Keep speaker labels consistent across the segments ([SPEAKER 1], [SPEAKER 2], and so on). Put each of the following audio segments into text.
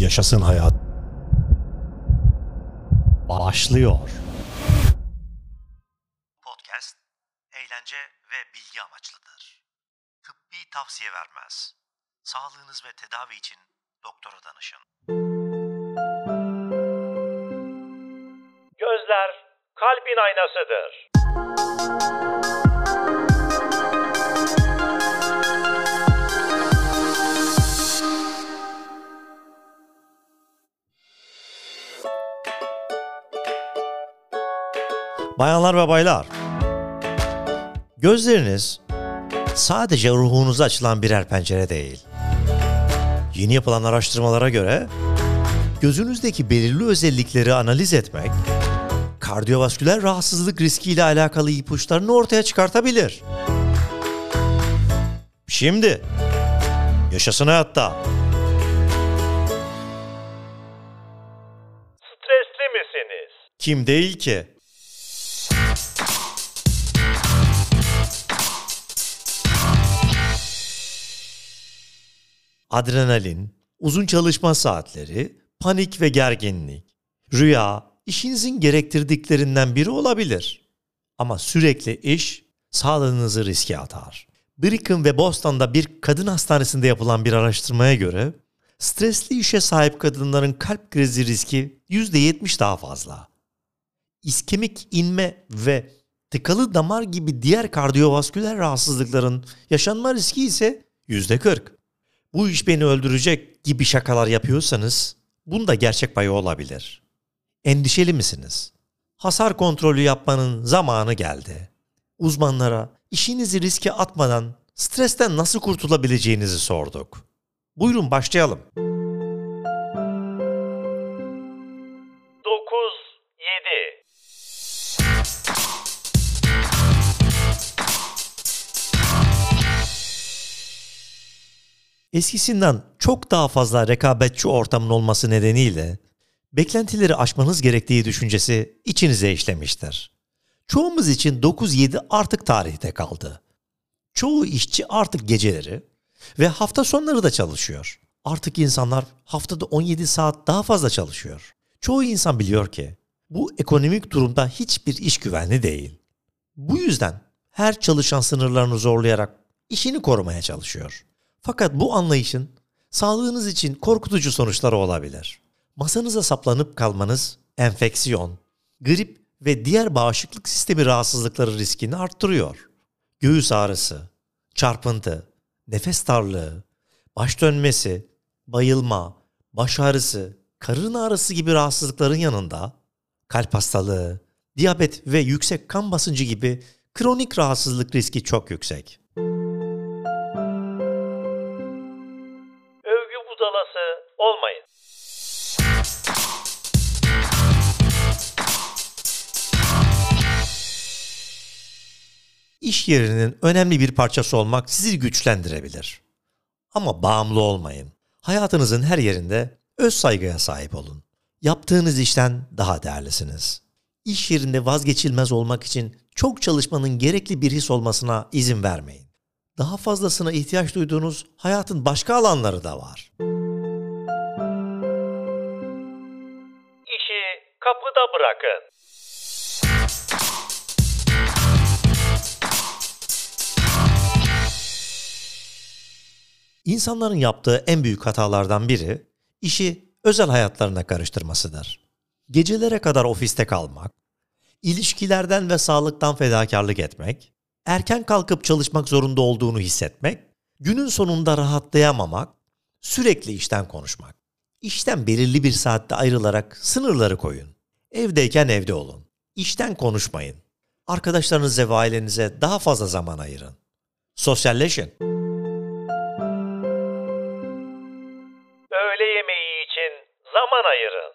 [SPEAKER 1] Yaşasın hayat. Başlıyor.
[SPEAKER 2] Podcast, eğlence ve bilgi amaçlıdır. Tıbbi tavsiye vermez. Sağlığınız ve tedavi için doktora danışın.
[SPEAKER 3] Gözler kalbin aynasıdır.
[SPEAKER 2] Bayanlar ve baylar, gözleriniz sadece ruhunuza açılan birer pencere değil. Yeni yapılan araştırmalara göre gözünüzdeki belirli özellikleri analiz etmek, kardiyovasküler rahatsızlık riskiyle alakalı ipuçlarını ortaya çıkartabilir. Şimdi, yaşasın hayatta.
[SPEAKER 3] Stresli misiniz?
[SPEAKER 2] Kim değil ki? Adrenalin, uzun çalışma saatleri, panik ve gerginlik, rüya işinizin gerektirdiklerinden biri olabilir. Ama sürekli iş sağlığınızı riske atar. Brigham ve Boston'da bir kadın hastanesinde yapılan bir araştırmaya göre stresli işe sahip kadınların kalp krizi riski %70 daha fazla. İskemik inme ve tıkalı damar gibi diğer kardiyovasküler rahatsızlıkların yaşanma riski ise %40. Bu iş beni öldürecek gibi şakalar yapıyorsanız bunda gerçek payı olabilir. Endişeli misiniz? Hasar kontrolü yapmanın zamanı geldi. Uzmanlara işinizi riske atmadan stresten nasıl kurtulabileceğinizi sorduk. Buyurun başlayalım.
[SPEAKER 3] 9 7
[SPEAKER 2] Eskisinden çok daha fazla rekabetçi ortamın olması nedeniyle beklentileri aşmanız gerektiği düşüncesi içinize işlemiştir. Çoğumuz için 9-7 artık tarihte kaldı. Çoğu işçi artık geceleri ve hafta sonları da çalışıyor. Artık insanlar haftada 17 saat daha fazla çalışıyor. Çoğu insan biliyor ki bu ekonomik durumda hiçbir iş güvenli değil. Bu yüzden her çalışan sınırlarını zorlayarak işini korumaya çalışıyor. Fakat bu anlayışın sağlığınız için korkutucu sonuçları olabilir. Masanıza saplanıp kalmanız enfeksiyon, grip ve diğer bağışıklık sistemi rahatsızlıkları riskini arttırıyor. Göğüs ağrısı, çarpıntı, nefes darlığı, baş dönmesi, bayılma, baş ağrısı, karın ağrısı gibi rahatsızlıkların yanında kalp hastalığı, diyabet ve yüksek kan basıncı gibi kronik rahatsızlık riski çok yüksek. İş yerinin önemli bir parçası olmak sizi güçlendirebilir. Ama bağımlı olmayın. Hayatınızın her yerinde öz saygıya sahip olun. Yaptığınız işten daha değerlisiniz. İş yerinde vazgeçilmez olmak için çok çalışmanın gerekli bir his olmasına izin vermeyin. Daha fazlasına ihtiyaç duyduğunuz hayatın başka alanları da var.
[SPEAKER 3] İşi kapıda bırakın.
[SPEAKER 2] İnsanların yaptığı en büyük hatalardan biri işi özel hayatlarına karıştırmasıdır. Gecelere kadar ofiste kalmak, ilişkilerden ve sağlıktan fedakarlık etmek, erken kalkıp çalışmak zorunda olduğunu hissetmek, günün sonunda rahatlayamamak, sürekli işten konuşmak. İşten belirli bir saatte ayrılarak sınırları koyun. Evdeyken evde olun. İşten konuşmayın. Arkadaşlarınıza ve ailenize daha fazla zaman ayırın. Sosyalleşin.
[SPEAKER 3] Zaman ayırın.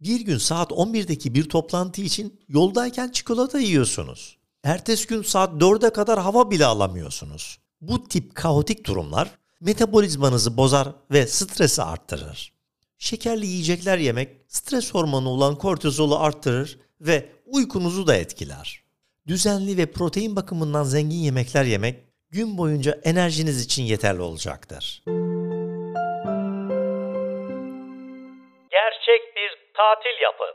[SPEAKER 2] Bir gün saat 11'deki bir toplantı için yoldayken çikolata yiyorsunuz. Ertesi gün saat 4'e kadar hava bile alamıyorsunuz. Bu tip kaotik durumlar metabolizmanızı bozar ve stresi arttırır. Şekerli yiyecekler yemek stres hormonu olan kortizolu arttırır ve uykunuzu da etkiler. Düzenli ve protein bakımından zengin yemekler yemek gün boyunca enerjiniz için yeterli olacaktır.
[SPEAKER 3] Gerçek bir tatil yapın.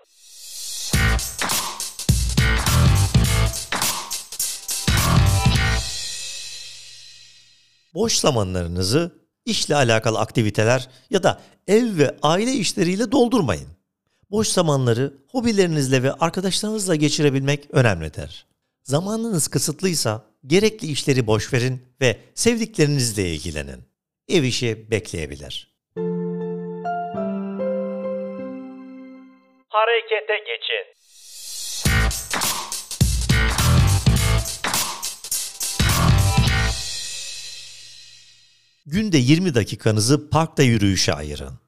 [SPEAKER 2] Boş zamanlarınızı işle alakalı aktiviteler ya da ev ve aile işleriyle doldurmayın. Boş zamanları hobilerinizle ve arkadaşlarınızla geçirebilmek önemlidir. Zamanınız kısıtlıysa gerekli işleri boş verin ve sevdiklerinizle ilgilenin. Ev işi bekleyebilir.
[SPEAKER 3] Harekete geçin.
[SPEAKER 2] Günde 20 dakikanızı parkta yürüyüşe ayırın.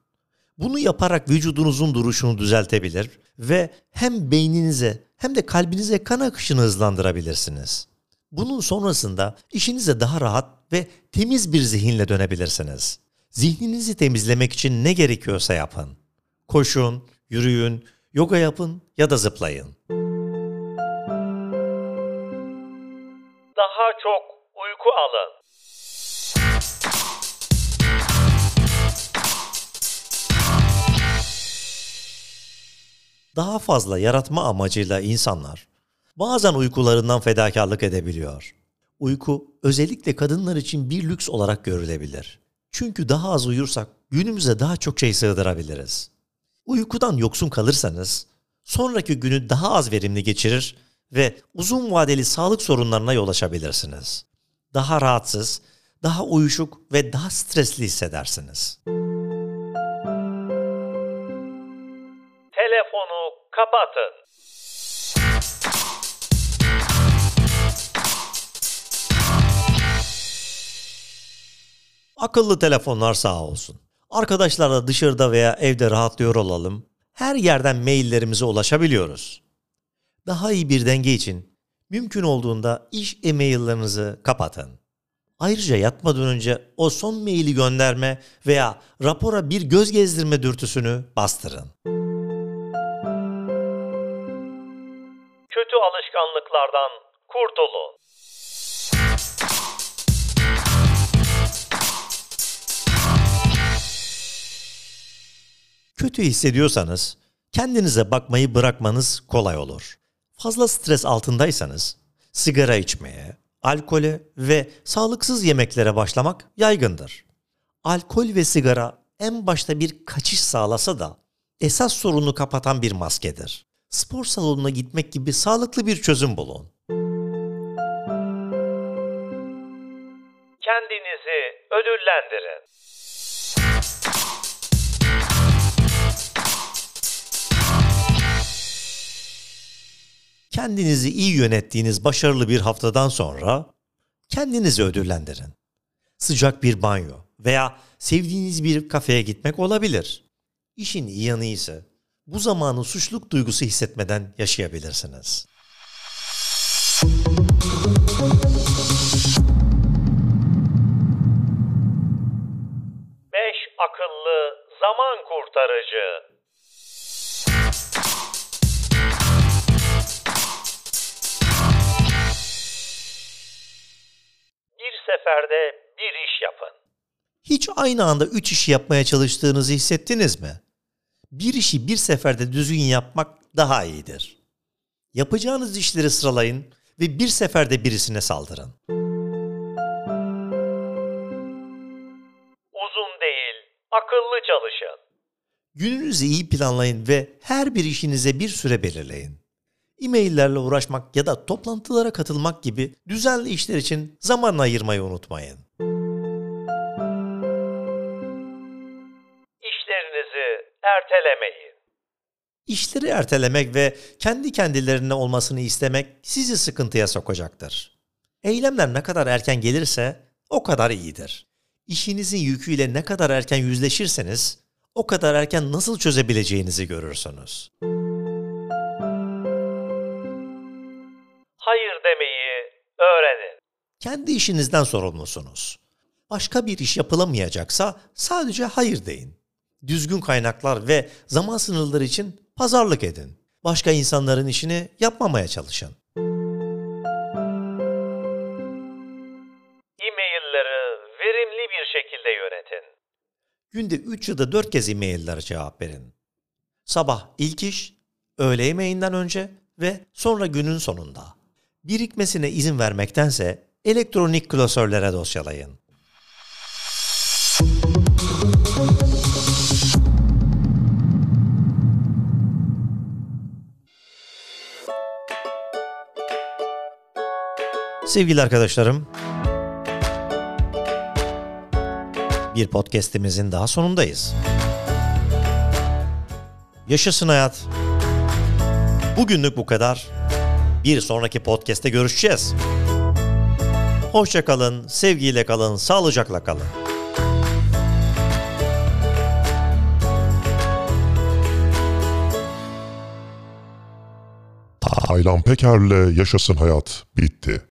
[SPEAKER 2] Bunu yaparak vücudunuzun duruşunu düzeltebilir ve hem beyninize hem de kalbinize kan akışını hızlandırabilirsiniz. Bunun sonrasında işinize daha rahat ve temiz bir zihinle dönebilirsiniz. Zihninizi temizlemek için ne gerekiyorsa yapın. Koşun, yürüyün, yoga yapın ya da zıplayın.
[SPEAKER 3] Daha çok uyku alın.
[SPEAKER 2] Daha fazla yaratma amacıyla insanlar bazen uykularından fedakarlık edebiliyor. Uyku özellikle kadınlar için bir lüks olarak görülebilir. Çünkü daha az uyursak günümüze daha çok şey sığdırabiliriz. Uykudan yoksun kalırsanız sonraki günü daha az verimli geçirir ve uzun vadeli sağlık sorunlarına yol açabilirsiniz. Daha rahatsız, daha uyuşuk ve daha stresli hissedersiniz.
[SPEAKER 3] Telefonu kapatın.
[SPEAKER 2] Akıllı telefonlar sağ olsun. Arkadaşlarla dışarıda veya evde rahatlıyor olalım. Her yerden maillerimize ulaşabiliyoruz. Daha iyi bir denge için mümkün olduğunda iş e-maillerinizi kapatın. Ayrıca yatmadan önce o son maili gönderme veya rapora bir göz gezdirme dürtüsünü bastırın.
[SPEAKER 3] Alışkanlıklardan kurtulun.
[SPEAKER 2] Kötü hissediyorsanız kendinize bakmayı bırakmanız kolay olur. Fazla stres altındaysanız sigara içmeye, alkole ve sağlıksız yemeklere başlamak yaygındır. Alkol ve sigara en başta bir kaçış sağlasa da esas sorunu kapatan bir maskedir. Spor salonuna gitmek gibi sağlıklı bir çözüm bulun.
[SPEAKER 3] Kendinizi ödüllendirin.
[SPEAKER 2] Kendinizi iyi yönettiğiniz başarılı bir haftadan sonra kendinizi ödüllendirin. Sıcak bir banyo veya sevdiğiniz bir kafeye gitmek olabilir. İşin iyi yanı ise bu zamanı suçluluk duygusu hissetmeden yaşayabilirsiniz.
[SPEAKER 3] Beş akıllı zaman kurtarıcı. Bir seferde bir iş yapın.
[SPEAKER 2] Hiç aynı anda üç işi yapmaya çalıştığınızı hissettiniz mi? Bir işi bir seferde düzgün yapmak daha iyidir. Yapacağınız işleri sıralayın ve bir seferde birisine saldırın.
[SPEAKER 3] Uzun değil, akıllı çalışın.
[SPEAKER 2] Gününüzü iyi planlayın ve her bir işinize bir süre belirleyin. E-maillerle uğraşmak ya da toplantılara katılmak gibi düzenli işler için zaman ayırmayı unutmayın.
[SPEAKER 3] Ertelemeyin.
[SPEAKER 2] İşleri ertelemek ve kendi kendilerine olmasını istemek sizi sıkıntıya sokacaktır. Eylemler ne kadar erken gelirse o kadar iyidir. İşinizin yüküyle ne kadar erken yüzleşirseniz o kadar erken nasıl çözebileceğinizi görürsünüz.
[SPEAKER 3] Hayır demeyi öğrenin.
[SPEAKER 2] Kendi işinizden sorumlusunuz. Başka bir iş yapılamayacaksa sadece hayır deyin düzgün kaynaklar ve zaman sınırları için pazarlık edin. Başka insanların işini yapmamaya çalışın. E-mailleri verimli bir şekilde yönetin. Günde 3 ya da 4 kez e-maillere cevap verin. Sabah ilk iş, öğle yemeğinden önce ve sonra günün sonunda. Birikmesine izin vermektense elektronik klasörlere dosyalayın. Sevgili arkadaşlarım, bir podcast'imizin daha sonundayız. Yaşasın hayat. Bugünlük bu kadar. Bir sonraki podcast'te görüşeceğiz. Hoşça kalın, sevgiyle kalın, sağlıcakla kalın.
[SPEAKER 4] Taylan Peker'le Yaşasın Hayat bitti.